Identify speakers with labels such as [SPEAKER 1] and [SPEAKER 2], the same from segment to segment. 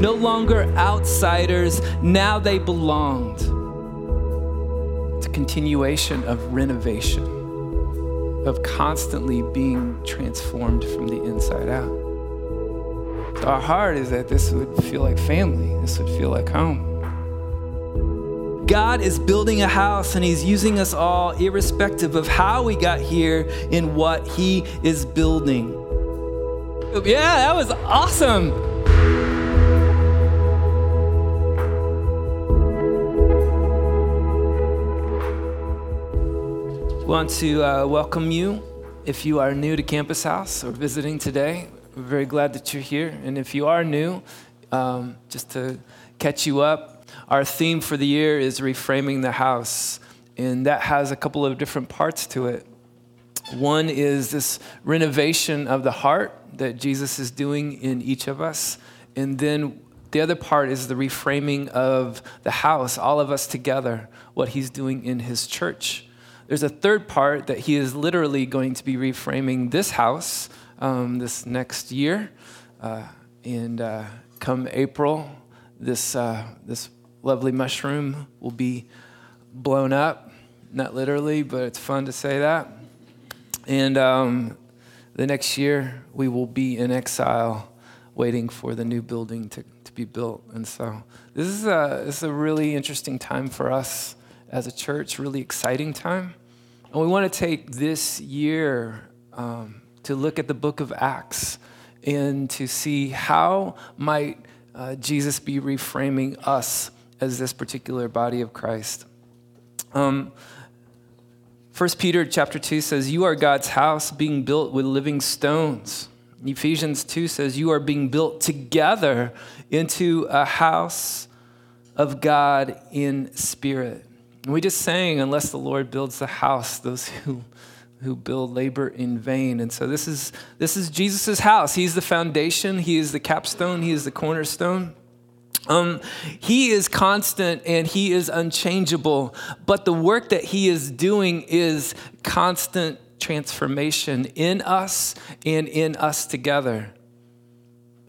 [SPEAKER 1] no longer outsiders, now they belonged. It's a continuation of renovation, of constantly being transformed from the inside out. So our heart is that this would feel like family, this would feel like home. God is building a house and He's using us all, irrespective of how we got here in what He is building. Yeah, that was awesome. Want to uh, welcome you if you are new to Campus House or visiting today. We're very glad that you're here. And if you are new, um, just to catch you up, our theme for the year is reframing the house. And that has a couple of different parts to it. One is this renovation of the heart that Jesus is doing in each of us. And then the other part is the reframing of the house, all of us together, what he's doing in his church. There's a third part that he is literally going to be reframing this house um, this next year. Uh, and uh, come April, this, uh, this lovely mushroom will be blown up. Not literally, but it's fun to say that. And um, the next year, we will be in exile waiting for the new building to, to be built. And so this is, a, this is a really interesting time for us as a church, really exciting time. And we want to take this year um, to look at the book of Acts and to see how might uh, Jesus be reframing us as this particular body of Christ. Um, 1 Peter chapter 2 says, You are God's house being built with living stones. Ephesians 2 says, You are being built together into a house of God in spirit. We just sang, Unless the Lord builds the house, those who, who build labor in vain. And so this is, this is Jesus' house. He's the foundation, He is the capstone, He is the cornerstone. Um, he is constant and he is unchangeable, but the work that he is doing is constant transformation in us and in us together.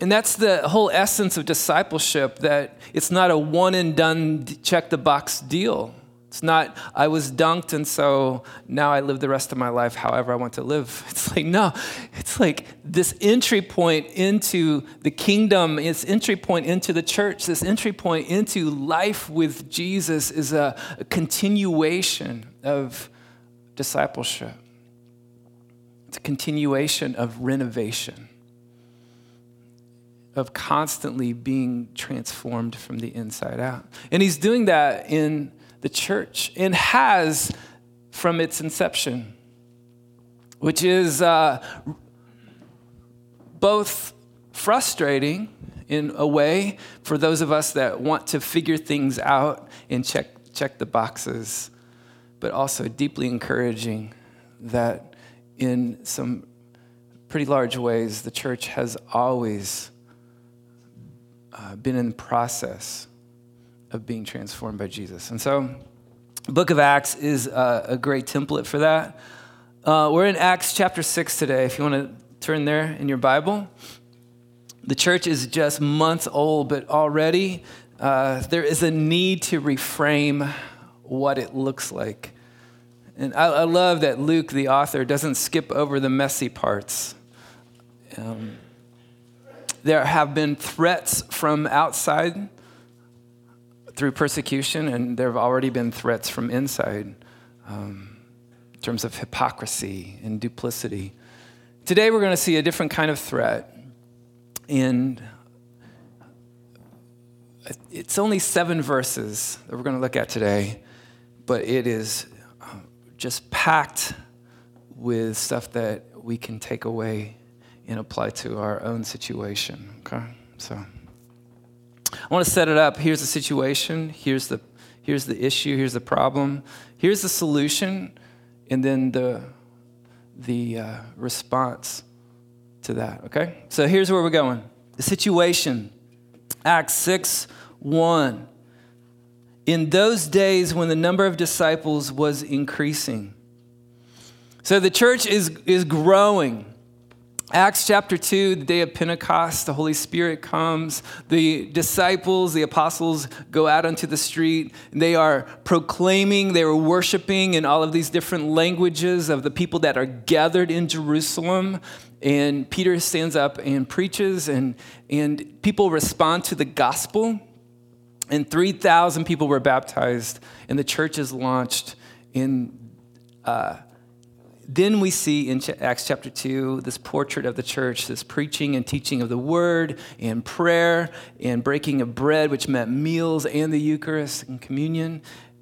[SPEAKER 1] And that's the whole essence of discipleship that it's not a one and done, check the box deal. It's not, I was dunked, and so now I live the rest of my life however I want to live. It's like, no, it's like this entry point into the kingdom, this entry point into the church, this entry point into life with Jesus is a, a continuation of discipleship. It's a continuation of renovation, of constantly being transformed from the inside out. And he's doing that in the church and has from its inception, which is uh, both frustrating in a way for those of us that want to figure things out and check, check the boxes, but also deeply encouraging that in some pretty large ways, the church has always uh, been in the process of being transformed by Jesus. And so, book of Acts is uh, a great template for that. Uh, we're in Acts chapter 6 today, if you want to turn there in your Bible. The church is just months old, but already uh, there is a need to reframe what it looks like. And I, I, love that Luke, the author, doesn't skip over the messy parts. Um, there have been threats from outside through persecution, and there have already been threats from inside um, in terms of hypocrisy and duplicity. Today, we're going to see a different kind of threat. And it's only seven verses that we're going to look at today, but it is um, just packed with stuff that we can take away and apply to our own situation. Okay? So. I want to set it up. Here's the situation. Here's the, here's the issue. Here's the problem. Here's the solution. And then the, the uh, response to that. Okay? So here's where we're going. The situation. Acts 6 1. In those days when the number of disciples was increasing. So the church is, is growing. Acts chapter 2, the day of Pentecost, the Holy Spirit comes. The disciples, the apostles, go out onto the street. They are proclaiming, they are worshiping in all of these different languages of the people that are gathered in Jerusalem. And Peter stands up and preaches, and, and people respond to the gospel. And 3,000 people were baptized, and the church is launched in. Uh, then we see in Acts chapter 2 this portrait of the church, this preaching and teaching of the word and prayer and breaking of bread, which meant meals and the Eucharist and communion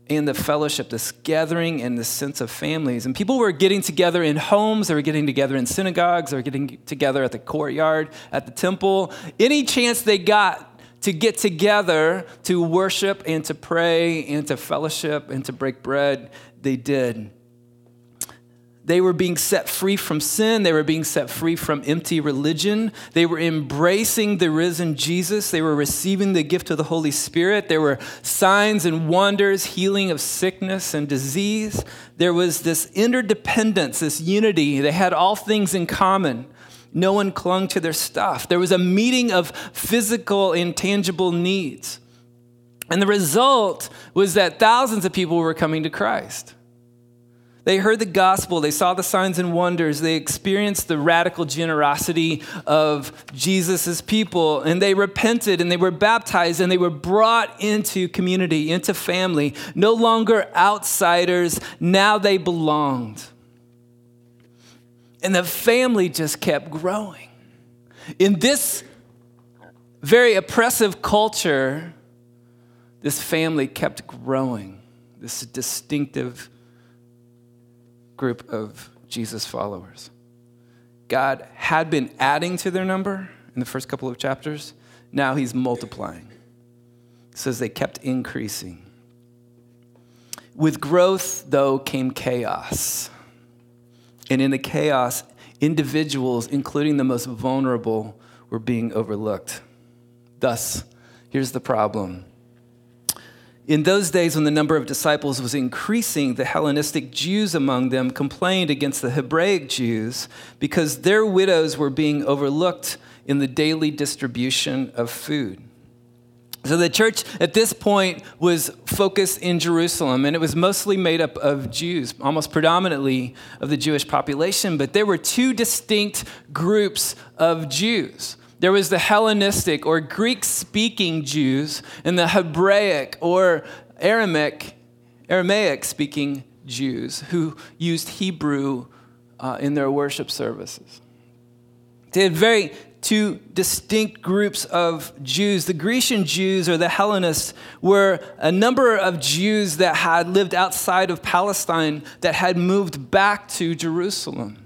[SPEAKER 1] and the fellowship, this gathering and the sense of families. And people were getting together in homes, they were getting together in synagogues, they were getting together at the courtyard, at the temple. Any chance they got to get together to worship and to pray and to fellowship and to break bread, they did. They were being set free from sin. They were being set free from empty religion. They were embracing the risen Jesus. They were receiving the gift of the Holy Spirit. There were signs and wonders, healing of sickness and disease. There was this interdependence, this unity. They had all things in common. No one clung to their stuff. There was a meeting of physical, intangible needs. And the result was that thousands of people were coming to Christ. They heard the gospel, they saw the signs and wonders, they experienced the radical generosity of Jesus' people, and they repented and they were baptized and they were brought into community, into family. No longer outsiders, now they belonged. And the family just kept growing. In this very oppressive culture, this family kept growing, this distinctive group of Jesus followers. God had been adding to their number in the first couple of chapters. Now he's multiplying. Says they kept increasing. With growth, though, came chaos. And in the chaos, individuals, including the most vulnerable, were being overlooked. Thus, here's the problem in those days, when the number of disciples was increasing, the Hellenistic Jews among them complained against the Hebraic Jews because their widows were being overlooked in the daily distribution of food. So the church at this point was focused in Jerusalem, and it was mostly made up of Jews, almost predominantly of the Jewish population, but there were two distinct groups of Jews. There was the Hellenistic or Greek speaking Jews and the Hebraic or Aramaic, Aramaic speaking Jews who used Hebrew uh, in their worship services. They had very two distinct groups of Jews. The Grecian Jews or the Hellenists were a number of Jews that had lived outside of Palestine that had moved back to Jerusalem.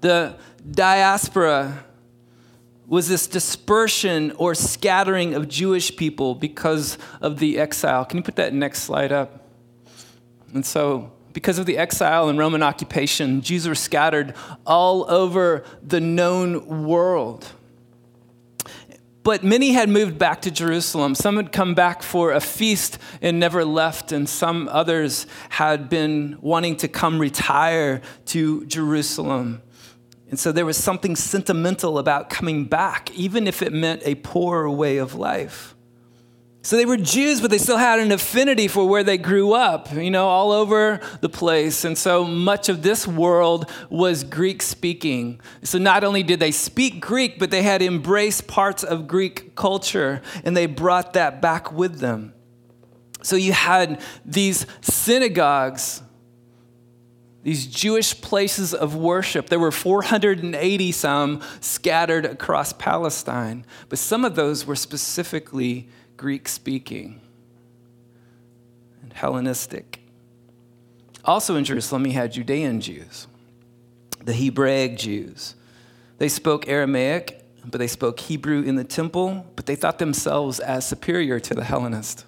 [SPEAKER 1] The diaspora was this dispersion or scattering of Jewish people because of the exile. Can you put that next slide up? And so, because of the exile and Roman occupation, Jews were scattered all over the known world. But many had moved back to Jerusalem. Some had come back for a feast and never left, and some others had been wanting to come retire to Jerusalem. And so there was something sentimental about coming back, even if it meant a poorer way of life. So they were Jews, but they still had an affinity for where they grew up, you know, all over the place. And so much of this world was Greek speaking. So not only did they speak Greek, but they had embraced parts of Greek culture and they brought that back with them. So you had these synagogues these Jewish places of worship. There were 480 some scattered across Palestine, but some of those were specifically Greek speaking and Hellenistic. Also in Jerusalem, you had Judean Jews, the Hebraic Jews. They spoke Aramaic, but they spoke Hebrew in the temple, but they thought themselves as superior to the Hellenist.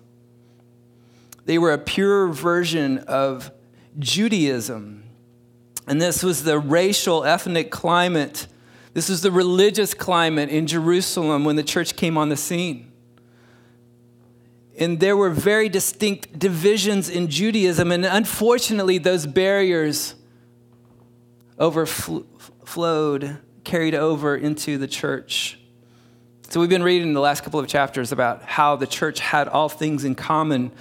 [SPEAKER 1] They were a pure version of Judaism. And this was the racial, ethnic climate. This was the religious climate in Jerusalem when the church came on the scene. And there were very distinct divisions in Judaism, and unfortunately, those barriers overflowed,
[SPEAKER 2] carried over into the church. So we've been reading the last couple of chapters about how the church had all things in common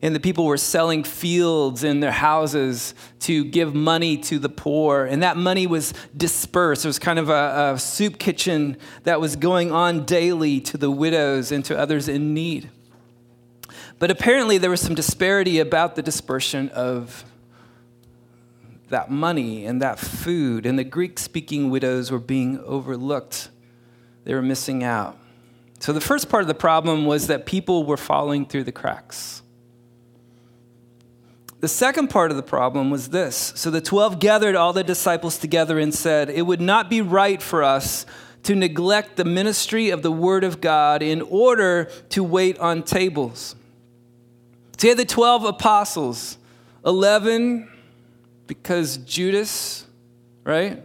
[SPEAKER 2] and the people were selling fields in their houses to give money to the poor. And that money was dispersed. It was kind of a, a, soup kitchen that was going on daily to the widows and to others in need. But apparently, there was some disparity about the dispersion of that money and that food. And the Greek speaking widows were being overlooked, they were missing out. So, the first part of the problem was that people were falling through the cracks. The second part of the problem was this. So the 12 gathered all the disciples together and said, It would not be right for us to neglect the ministry of the Word of God in order to wait on tables. So you the 12 apostles, 11 because Judas, right?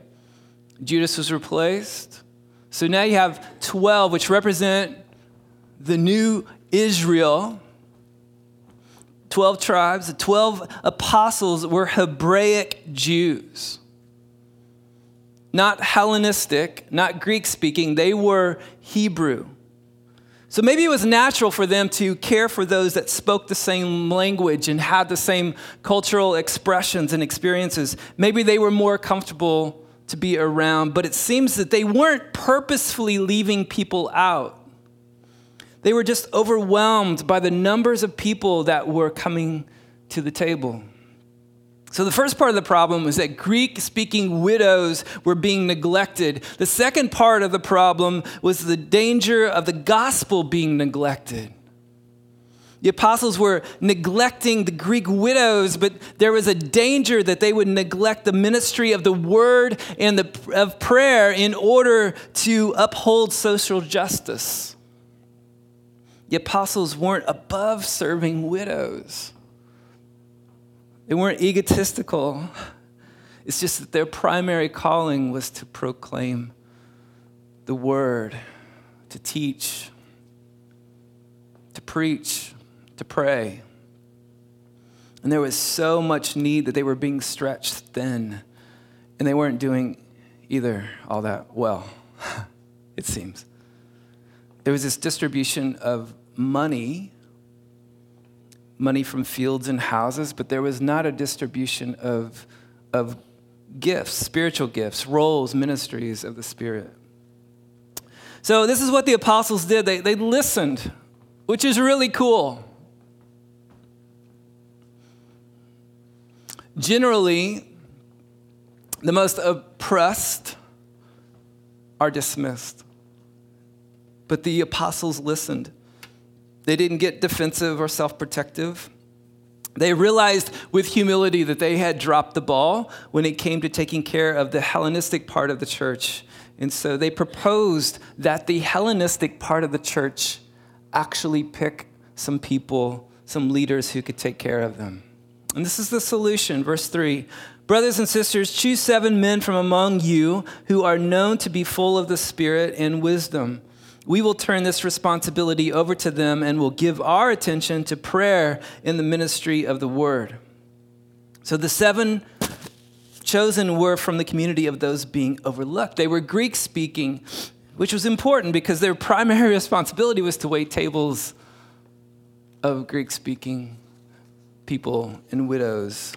[SPEAKER 2] Judas was replaced. So now you have 12, which represent the new Israel. 12 tribes, the 12 apostles were Hebraic Jews. Not Hellenistic, not Greek speaking, they were Hebrew. So maybe it was natural for them to care for those that spoke the same language and had the same cultural expressions and experiences. Maybe they were more comfortable to be around, but it seems that they weren't purposefully leaving people out. They were just overwhelmed by the numbers of people that were coming to the table. So, the first part of the problem was that Greek speaking widows were being neglected. The second part of the problem was the danger of the gospel being neglected. The apostles were neglecting the Greek widows, but there was a danger that they would neglect the ministry of the word and the, of prayer in order to uphold social justice. The apostles weren't above serving widows, they weren't egotistical. It's just that their primary calling was to proclaim the word, to teach, to preach, to pray. And there was so much need that they were being stretched thin, and they weren't doing either all that well, it seems. There was this distribution of money, money from fields and houses, but there was not a distribution of, of gifts, spiritual gifts, roles, ministries of the Spirit. So, this is what the apostles did. They, they listened, which is really cool. Generally, the most oppressed are dismissed. But the apostles listened. They didn't get defensive or self protective. They realized with humility that they had dropped the ball when it came to taking care of the Hellenistic part of the church. And so they proposed that the Hellenistic part of the church actually pick some people, some leaders who could take care of them. And this is the solution. Verse 3 Brothers and sisters, choose seven men from among you who are known to be full of the Spirit and wisdom we will turn this responsibility over to them and will give our attention to prayer in the ministry of the word. So the seven chosen were from the community of those being overlooked. They were Greek speaking, which was important because their primary responsibility was to wait tables of Greek speaking people and widows.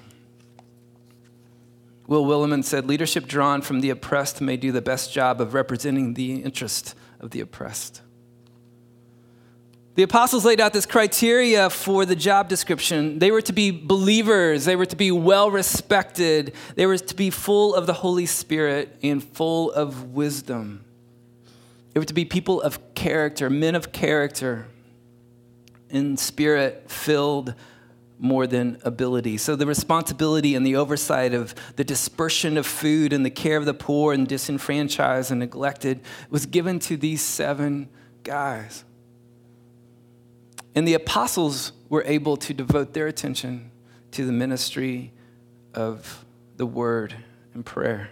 [SPEAKER 2] Will Willimon said, Leadership drawn from the oppressed may do the best job of representing the interest of the oppressed. The apostles laid out this criteria for the job description. They were to be believers, they were to be well respected, they were to be full of the Holy Spirit and full of wisdom. They were to be people of character, men of character, in spirit filled more than ability. So the responsibility and the oversight of the dispersion of food and the care of the poor and disenfranchised and neglected was given to these seven guys. And the apostles were able to devote their attention to the ministry of the word and prayer.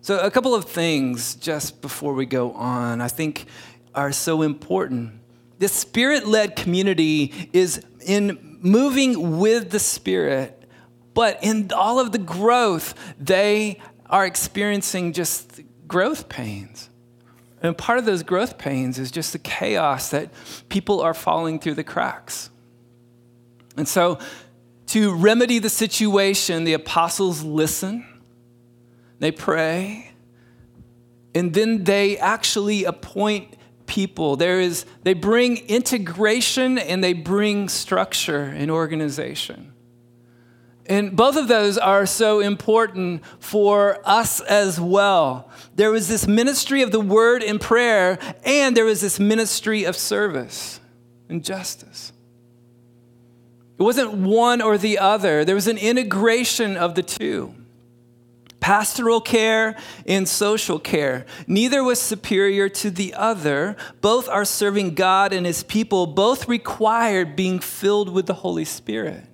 [SPEAKER 2] So, a couple of things just before we go on, I think are so important. This spirit led community is in moving with the Spirit, but in all of the growth, they are experiencing just growth pains. And part of those growth pains is just the chaos that people are falling through the cracks. And so, to remedy the situation, the apostles listen, they pray, and then they actually appoint people. There is, they bring integration and they bring structure and organization. And both of those are so important for us as well. There was this ministry of the word and prayer, and there was this ministry of service and justice. It wasn't one or the other, there was an integration of the two pastoral care and social care. Neither was superior to the other. Both are serving God and his people. Both required being filled with the Holy Spirit.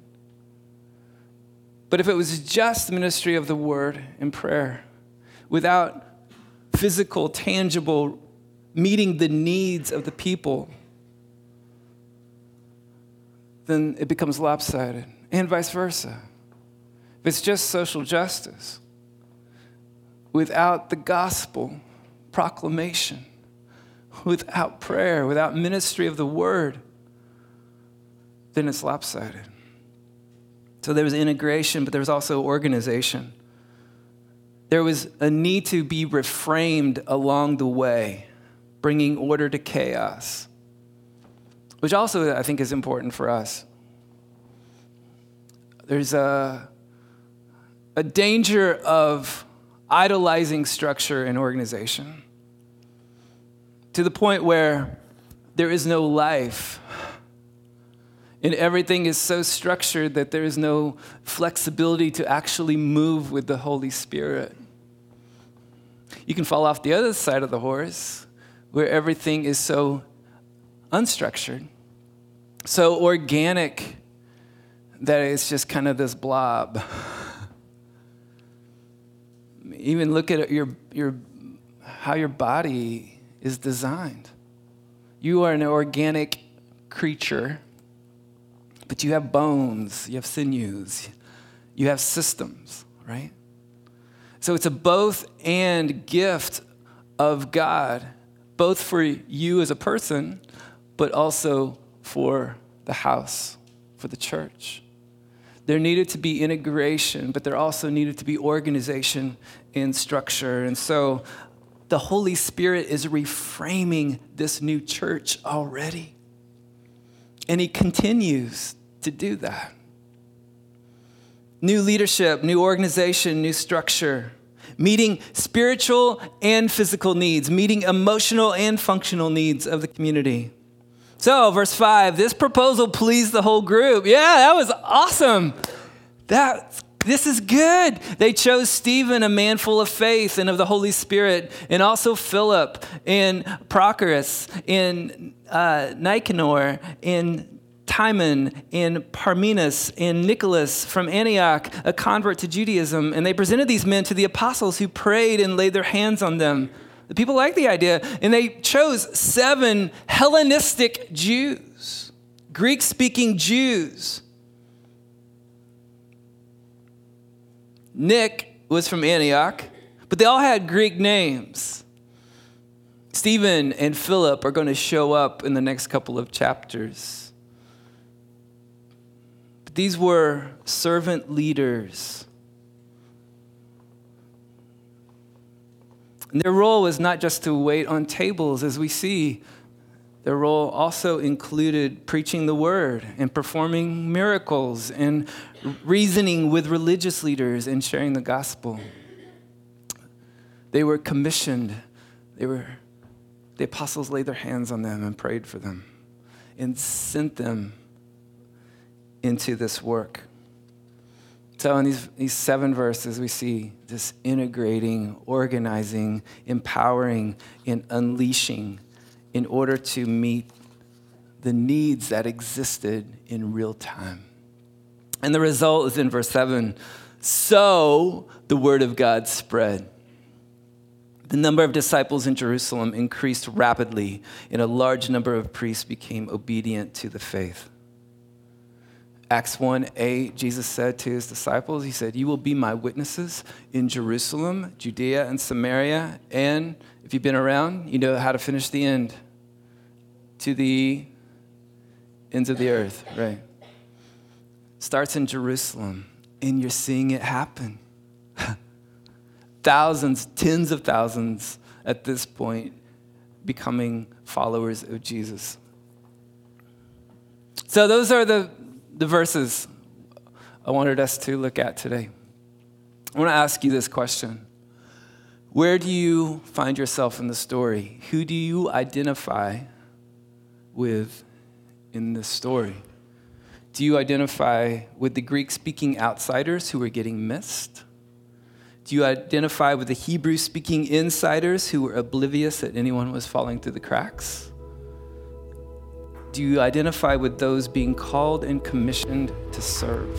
[SPEAKER 2] But if it was just ministry of the word and prayer, without physical, tangible meeting the needs of the people, then it becomes lopsided, and vice versa. If it's just social justice, without the gospel proclamation, without prayer, without ministry of the word, then it's lopsided. So there was integration, but there was also organization. There was a need to be reframed along the way, bringing order to chaos, which also I think is important for us. There's a, a danger of idolizing structure and organization to the point where there is no life. And everything is so structured that there is no flexibility to actually move with the Holy Spirit. You can fall off the other side of the horse where everything is so unstructured, so organic that it's just kind of this blob. even look at your, your, how your body is designed. You are an organic creature, but you have bones, you have sinews, you have systems, right? So it's a both and gift of God, both for you as a person, but also for the house, for the church. There needed to be integration, but there also needed to be organization and structure. And so the Holy Spirit is reframing this new church already. And He continues to do that. New leadership, new organization, new structure, meeting spiritual and physical needs, meeting emotional and functional needs of the community. So, verse 5, this proposal pleased the whole group. Yeah, that was awesome. That this is good. They chose Stephen, a man full of faith and of the Holy Spirit, and also Philip and Prochorus and uh, Nicanor and Timon and Parmenas and Nicholas from Antioch, a convert to Judaism. And they presented these men to the apostles who prayed and laid their hands on them. The people liked the idea, and they chose seven Hellenistic Jews, Greek speaking Jews. Nick was from Antioch, but they all had Greek names. Stephen and Philip are going to show up in the next couple of chapters. But these were servant leaders And their role was not just to wait on tables, as we see. Their role also included preaching the word and performing miracles and reasoning with religious leaders and sharing the gospel. They were commissioned. They were, the apostles laid their hands on them and prayed for them and sent them into this work. So, in these, these seven verses, we see this integrating, organizing, empowering, and unleashing in order to meet the needs that existed in real time. And the result is in verse 7 so the word of God spread. The number of disciples in Jerusalem increased rapidly, and a large number of priests became obedient to the faith Acts 1 8, Jesus said to his disciples, He said, You will be my witnesses in Jerusalem, Judea, and Samaria. And if you've been around, you know how to finish the end to the ends of the earth, right? Starts in Jerusalem, and you're seeing it happen. thousands, tens of thousands at this point becoming followers of Jesus. So, those are the, the verses I wanted us to look at today. I want to ask you this question Where do you find yourself in the story? Who do you identify with in this story? Do you identify with the Greek speaking outsiders who are getting missed? Do you identify with the Hebrew speaking insiders who were oblivious that anyone was falling through the cracks? Do you identify with those being called and commissioned to serve?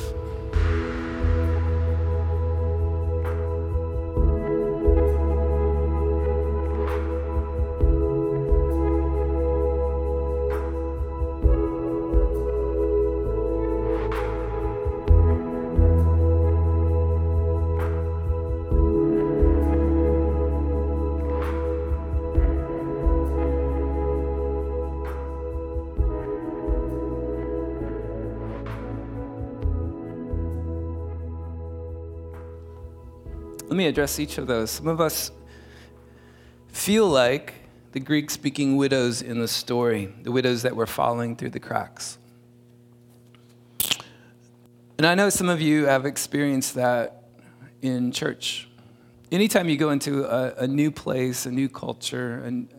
[SPEAKER 2] Let me address each of those. Some of us feel like the Greek speaking widows in the story, the widows that were falling through the cracks. And I know some of you have experienced that in church. Anytime you go into a, a new place, a new culture, and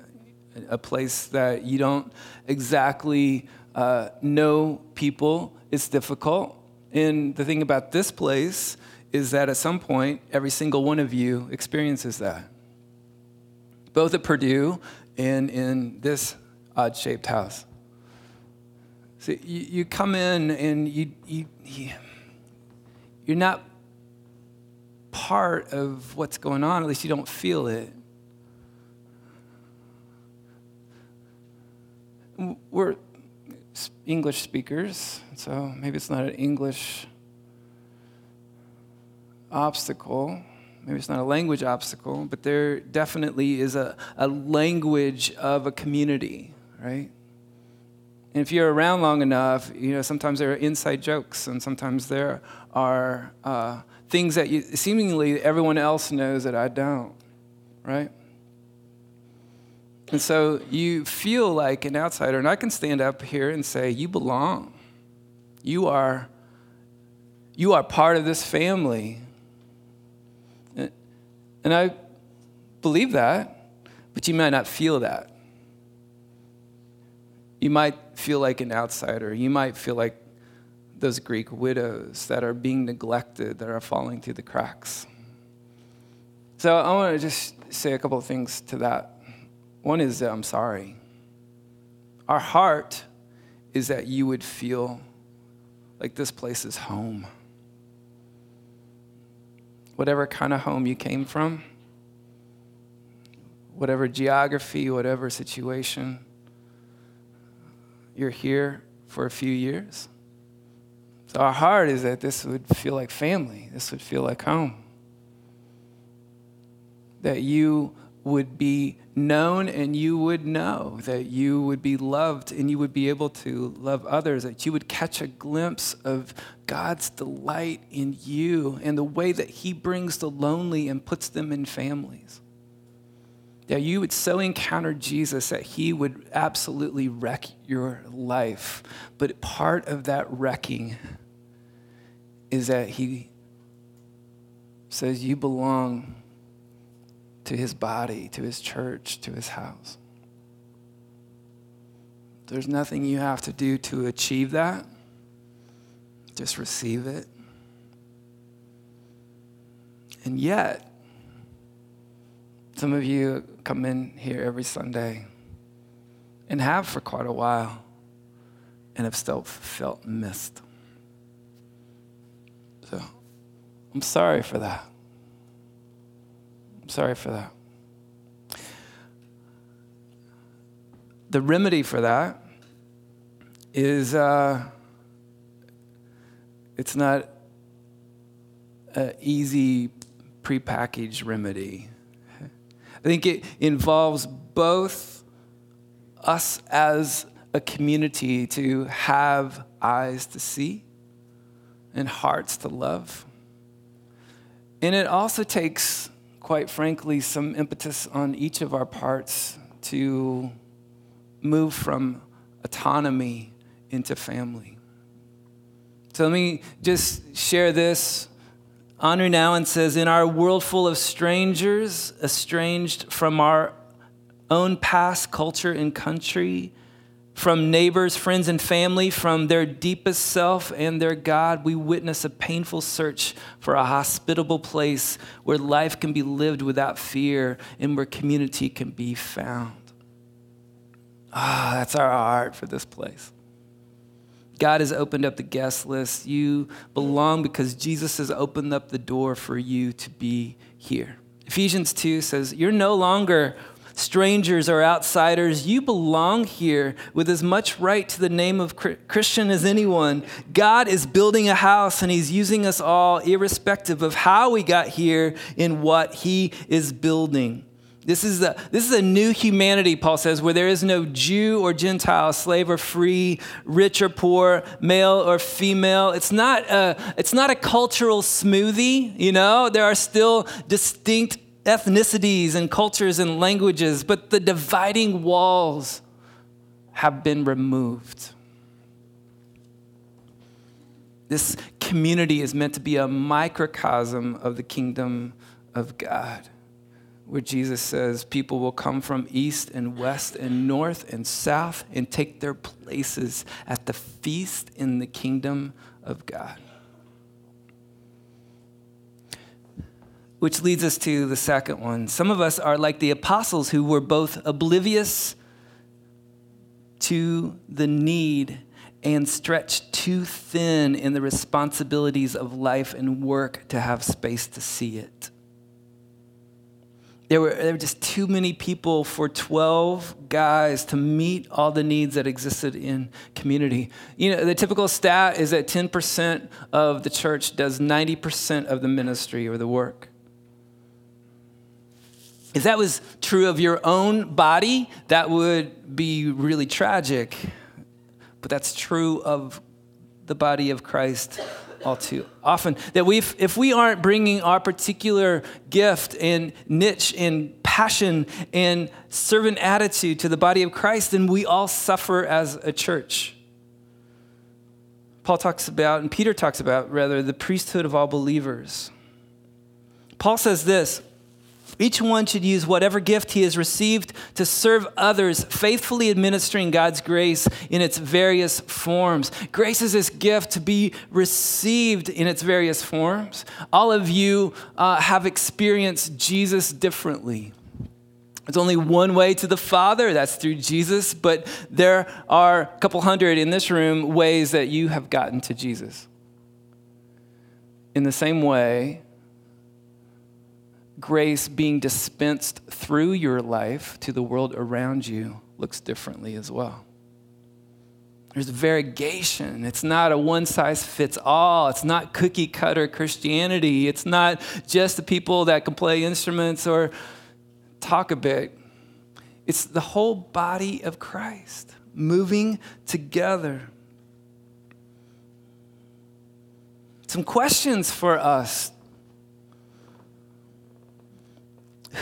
[SPEAKER 2] a place that you don't exactly uh, know people, it's difficult. And the thing about this place is that at some point, every single one of you experiences that. Both at Purdue and in this odd shaped house. So you, you come in and you, you, you're not part of what's going on, at least you don't feel it. We're English speakers, so maybe it's not an English obstacle. Maybe it's not a language obstacle, but there definitely is a, a language of a community, right? And if you're around long enough, you know, sometimes there are inside jokes, and sometimes there are uh, things that you, seemingly everyone else knows that I don't, right? And so you feel like an outsider, and I can stand up here and say, You belong. You are, you are part of this family. And I believe that, but you might not feel that. You might feel like an outsider. You might feel like those Greek widows that are being neglected, that are falling through the cracks. So I want to just say a couple of things to that. One is that I'm sorry. Our heart is that you would feel like this place is home whatever kind of home you came from, whatever geography, whatever situation, you're here for a few years. So our heart is that this would feel like family, this would feel like home. That you would be known and you would know that you would be loved and you would be able to love others, that you would catch a glimpse of God's delight in you and the way that He brings the lonely and puts them in families. That you would so encounter Jesus that He would absolutely wreck your life. But part of that wrecking is that He says, You belong to his body, to his church, to his house. There's nothing you have to do to achieve that. Just receive it. And yet, some of you come in here every Sunday and have for quite a while and have still felt missed. So, I'm sorry for that. Sorry for that. The remedy for that is uh, it's not an easy prepackaged remedy. I think it involves both us as a community to have eyes to see and hearts to love. And it also takes, quite frankly, some impetus on each of our parts to move from autonomy into family. So let me just share this. Henri Nouwen says In our world full of strangers, estranged from our own past, culture, and country, from neighbors, friends, and family, from their deepest self and their God, we witness a painful search for a hospitable place where life can be lived without fear and where community can be found. Ah, that's our heart for this place. God has opened up the guest list. You belong because Jesus has opened up the door for you to be here. Ephesians 2 says, You're no longer strangers or outsiders. You belong here with as much right to the name of Christian as anyone. God is building a house and He's using us all, irrespective of how we got here in what He is building. This is, a, this is a new humanity, Paul says, where there is no Jew or Gentile, slave or free, rich or poor, male or female. It's not a, it's not a cultural smoothie, you know? There are still distinct ethnicities and cultures and languages, but the dividing walls have been removed. This community is meant to be a microcosm of the kingdom of God where Jesus says people will come from east and west and north and south and take their places at the feast in the kingdom of God. Which leads us to the second one. Some of us are like the apostles who were both oblivious to the need and stretched too thin in the responsibilities of life and work to have space to see it. There were, there were just too many people for 12 guys to meet all the needs that existed in community. You know, the typical stat is that 10% of the church does 90% of the ministry or the work. If that was true of your own body, that would be really tragic. But that's true of the body of Christ all too often. That we, if we aren't bringing our particular gift and niche and passion and servant attitude to the body of Christ, then we all suffer as a church. Paul talks about, and Peter talks about, rather, the priesthood of all believers. Paul says this each one should use whatever gift he has received to serve others, faithfully administering God's grace in its various forms. Grace is this gift to be received in its various forms. All of you uh, have experienced Jesus differently. There's only one way to the Father, that's through Jesus, but there are a couple hundred in this room ways that you have gotten to Jesus. In the same way, grace being dispensed through your life to the world around you looks differently as well. There's variegation. It's not a one size fits all. It's not cookie cutter Christianity. It's not just the people that can play instruments or talk a bit. It's the whole body of Christ moving together. Some questions for us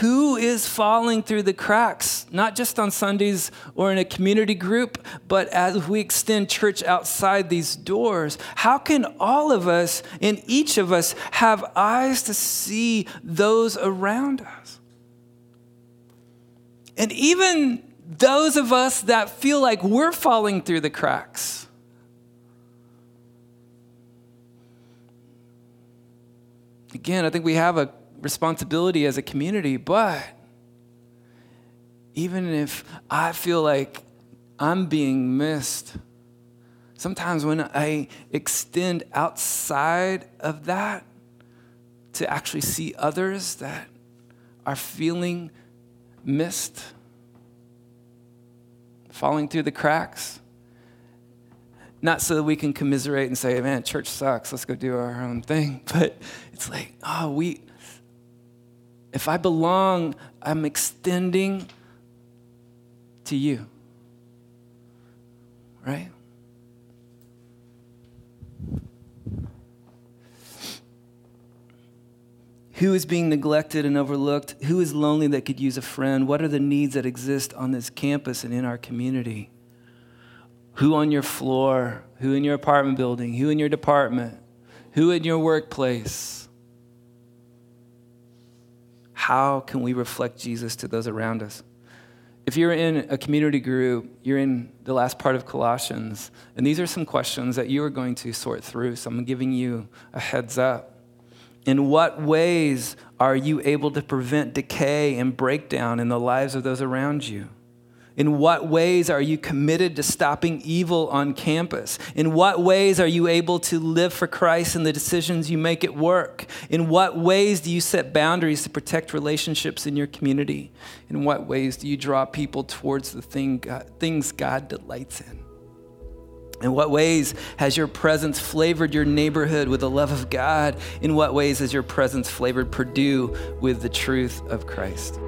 [SPEAKER 2] who is falling through the cracks, not just on Sundays or in a community group, but as we extend church outside these doors. How can all of us and each of us have eyes to see those around us? And even those of us that feel like we're falling through the cracks. Again, I think we have a responsibility as a community, but even if I feel like I'm being missed, sometimes when I extend outside of that to actually see others that are feeling missed, falling through the cracks, Not so that we can commiserate and say, man, church sucks, let's go do our own thing. But it's like, oh, we, if I belong, I'm extending to you. Right? Who is being neglected and overlooked? Who is lonely that could use a friend? What are the needs that exist on this campus and in our community? Who on your floor? Who in your apartment building? Who in your department? Who in your workplace? How can we reflect Jesus to those around us? If you're in a community group, you're in the last part of Colossians, and these are some questions that you are going to sort through. So I'm giving you a heads up. In what ways are you able to prevent decay and breakdown in the lives of those around you? In what ways are you committed to stopping evil on campus? In what ways are you able to live for Christ in the decisions you make at work? In what ways do you set boundaries to protect relationships in your community? In what ways do you draw people towards the thing God, things God delights in? In what ways has your presence flavored your neighborhood with the love of God? In what ways has your presence flavored Purdue with the truth of Christ?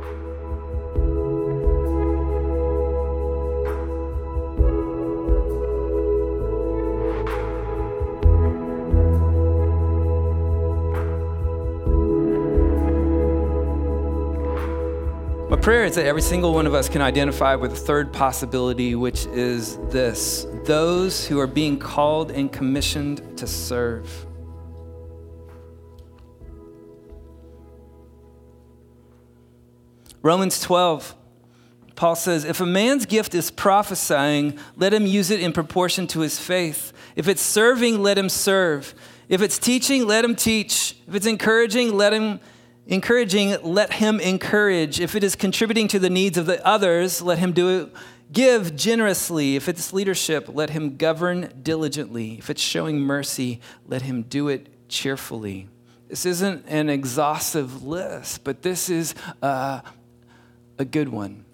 [SPEAKER 2] Prayer is that every single one of us can identify with a third possibility, which is this those who are being called and commissioned to serve. Romans 12, Paul says, If a man's gift is prophesying, let him use it in proportion to his faith. If it's serving, let him serve. If it's teaching, let him teach. If it's encouraging, let him encouraging, let him encourage. If it is contributing to the needs of the others, let him do it. Give generously. If it's leadership, let him govern diligently. If it's showing mercy, let him do it cheerfully. This isn't an exhaustive list, but this is uh, a good one.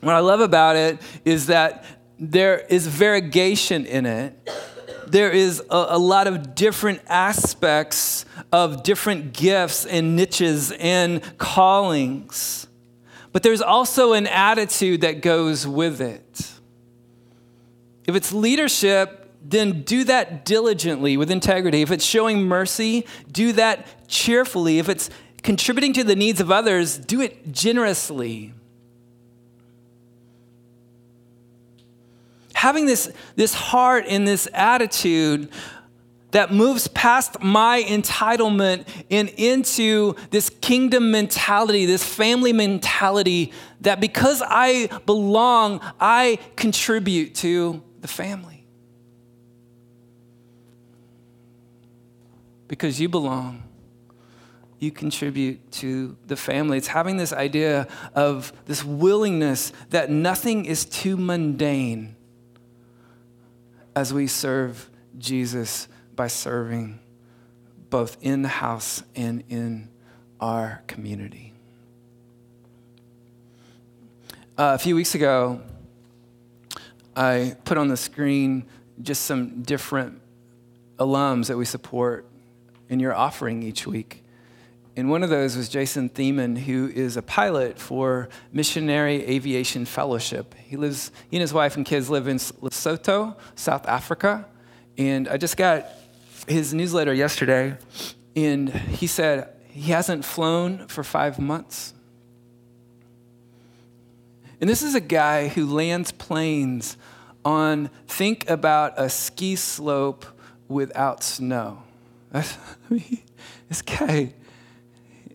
[SPEAKER 2] What I love about it is that there is variegation in it there is a, a, lot of different aspects of different gifts and niches and callings. But there's also an attitude that goes with it. If it's leadership, then do that diligently with integrity. If it's showing mercy, do that cheerfully. If it's contributing to the needs of others, do it generously. Having this, this heart and this attitude that moves past my entitlement and into this kingdom mentality, this family mentality that because I belong, I contribute to the family. Because you belong, you contribute to the family. It's having this idea of this willingness that nothing is too mundane as we serve Jesus by serving both in the house and in our community. Uh, a few weeks ago, I put on the screen just some different alums that we support in your offering each week. And one of those was Jason Thiemann, who is a pilot for Missionary Aviation Fellowship. He lives, he and his wife and kids live in Lesotho, South Africa. And I just got his newsletter yesterday, and he said he hasn't flown for five months. And this is a guy who lands planes on, think about a ski slope without snow. I mean, this guy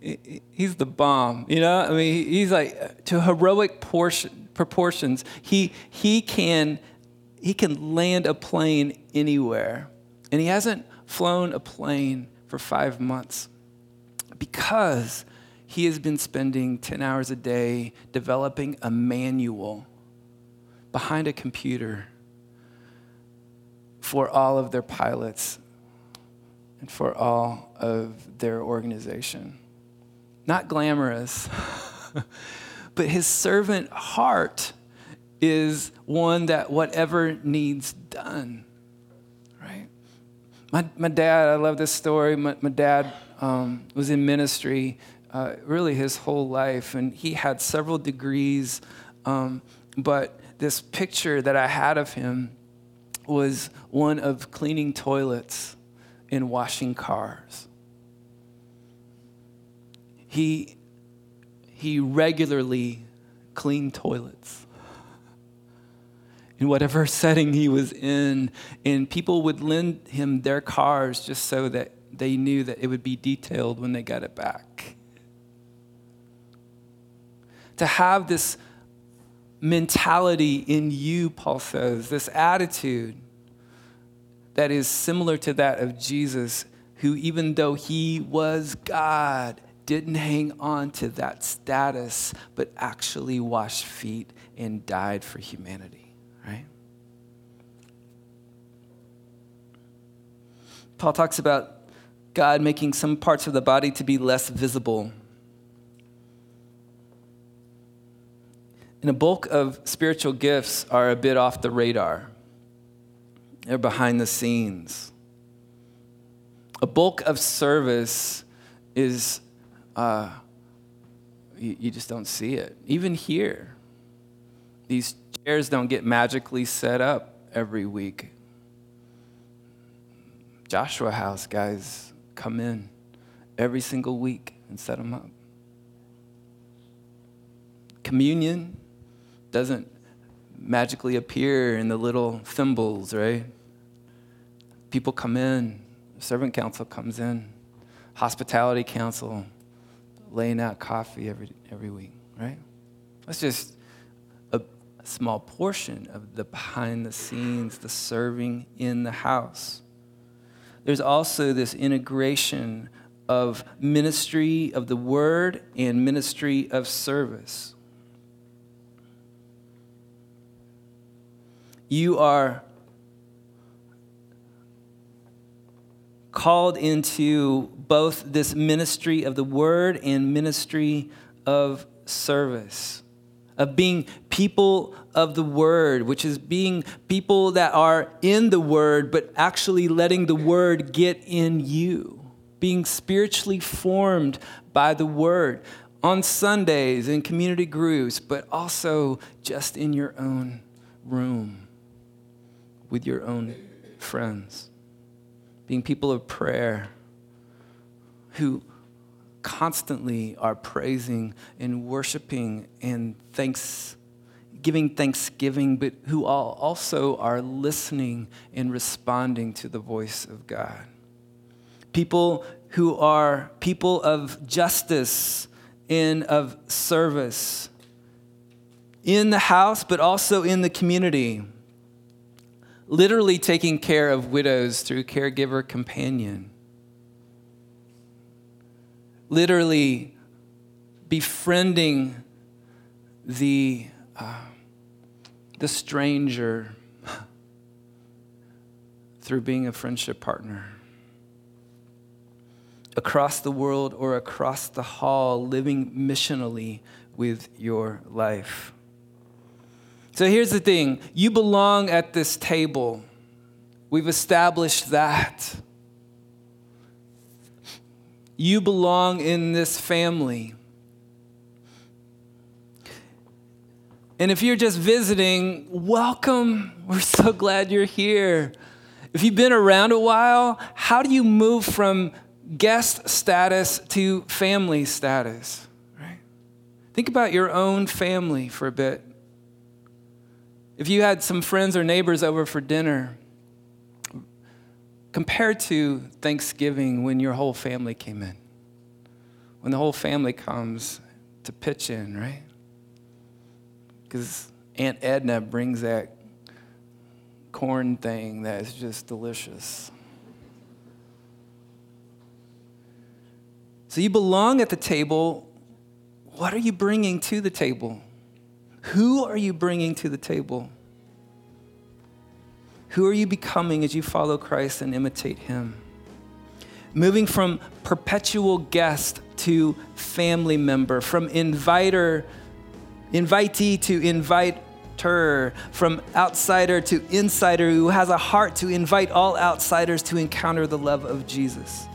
[SPEAKER 2] he's the bomb. You know, I mean, he's like to heroic portion, proportions. He he can he can land a plane anywhere, and he hasn't flown a plane for five months because he has been spending 10 hours a day developing a manual behind a computer for all of their pilots and for all of their organization not glamorous, but his servant heart
[SPEAKER 1] is one that whatever needs done, right? My, my dad, I love this story. My, my dad um, was in ministry uh, really his whole life, and he had several degrees. Um, but this picture that I had of him was one of cleaning toilets and washing cars. He, he regularly cleaned toilets in whatever setting he was in, and people would lend him their cars just so that they knew that it would be detailed when they got it back. To have this mentality in you, Paul says, this attitude that is similar to that of Jesus, who, even though he was God, didn't hang on to that status, but actually washed feet and died for humanity, right? Paul talks about God making some parts of the body to be less visible. And a bulk of spiritual gifts are a bit off the radar. They're behind the scenes. A bulk of service is, uh, you, you just don't see it. Even here, these chairs don't get magically set up every week. Joshua House guys come in every single week and set them up. Communion doesn't magically appear in the little thimbles, right? People come in, servant council comes in, hospitality council laying out coffee every, every week, right? That's just a, a small portion of the behind the scenes, the serving in the house. There's also this integration of ministry of the word and ministry of service. You are called into both this ministry of the word and ministry of service, of being people of the word, which is being people that are in the word, but actually letting the word get in you, being spiritually formed by the word on Sundays in community groups, but also just in your own room with your own friends, being people of prayer who constantly are praising and worshiping and thanks giving thanksgiving but who also are listening and responding to the voice of God. People who are people of justice and of service in the house but also in the community literally taking care of widows through caregiver companion, literally befriending the, uh, the stranger through being a friendship partner. Across the world or across the hall, living missionally with your life. So here's the thing you belong at this table. We've established that. You belong in this family. And if you're just visiting, welcome. We're so glad you're here. If you've been around a while, how do you move from guest status to family status? Right? Think about your own family for a bit. If you had some friends or neighbors over for dinner, compared to Thanksgiving when your whole family came in, when the whole family comes to pitch in, right? Because Aunt Edna brings that corn thing that is just delicious. So you belong at the table. What are you bringing to the table? Who are you bringing to the table? Who are you becoming as you follow Christ and imitate Him? Moving from perpetual guest to family member, from inviter, invitee to invite
[SPEAKER 2] visitor, from outsider to insider, who has a heart to invite all outsiders to encounter the love of Jesus.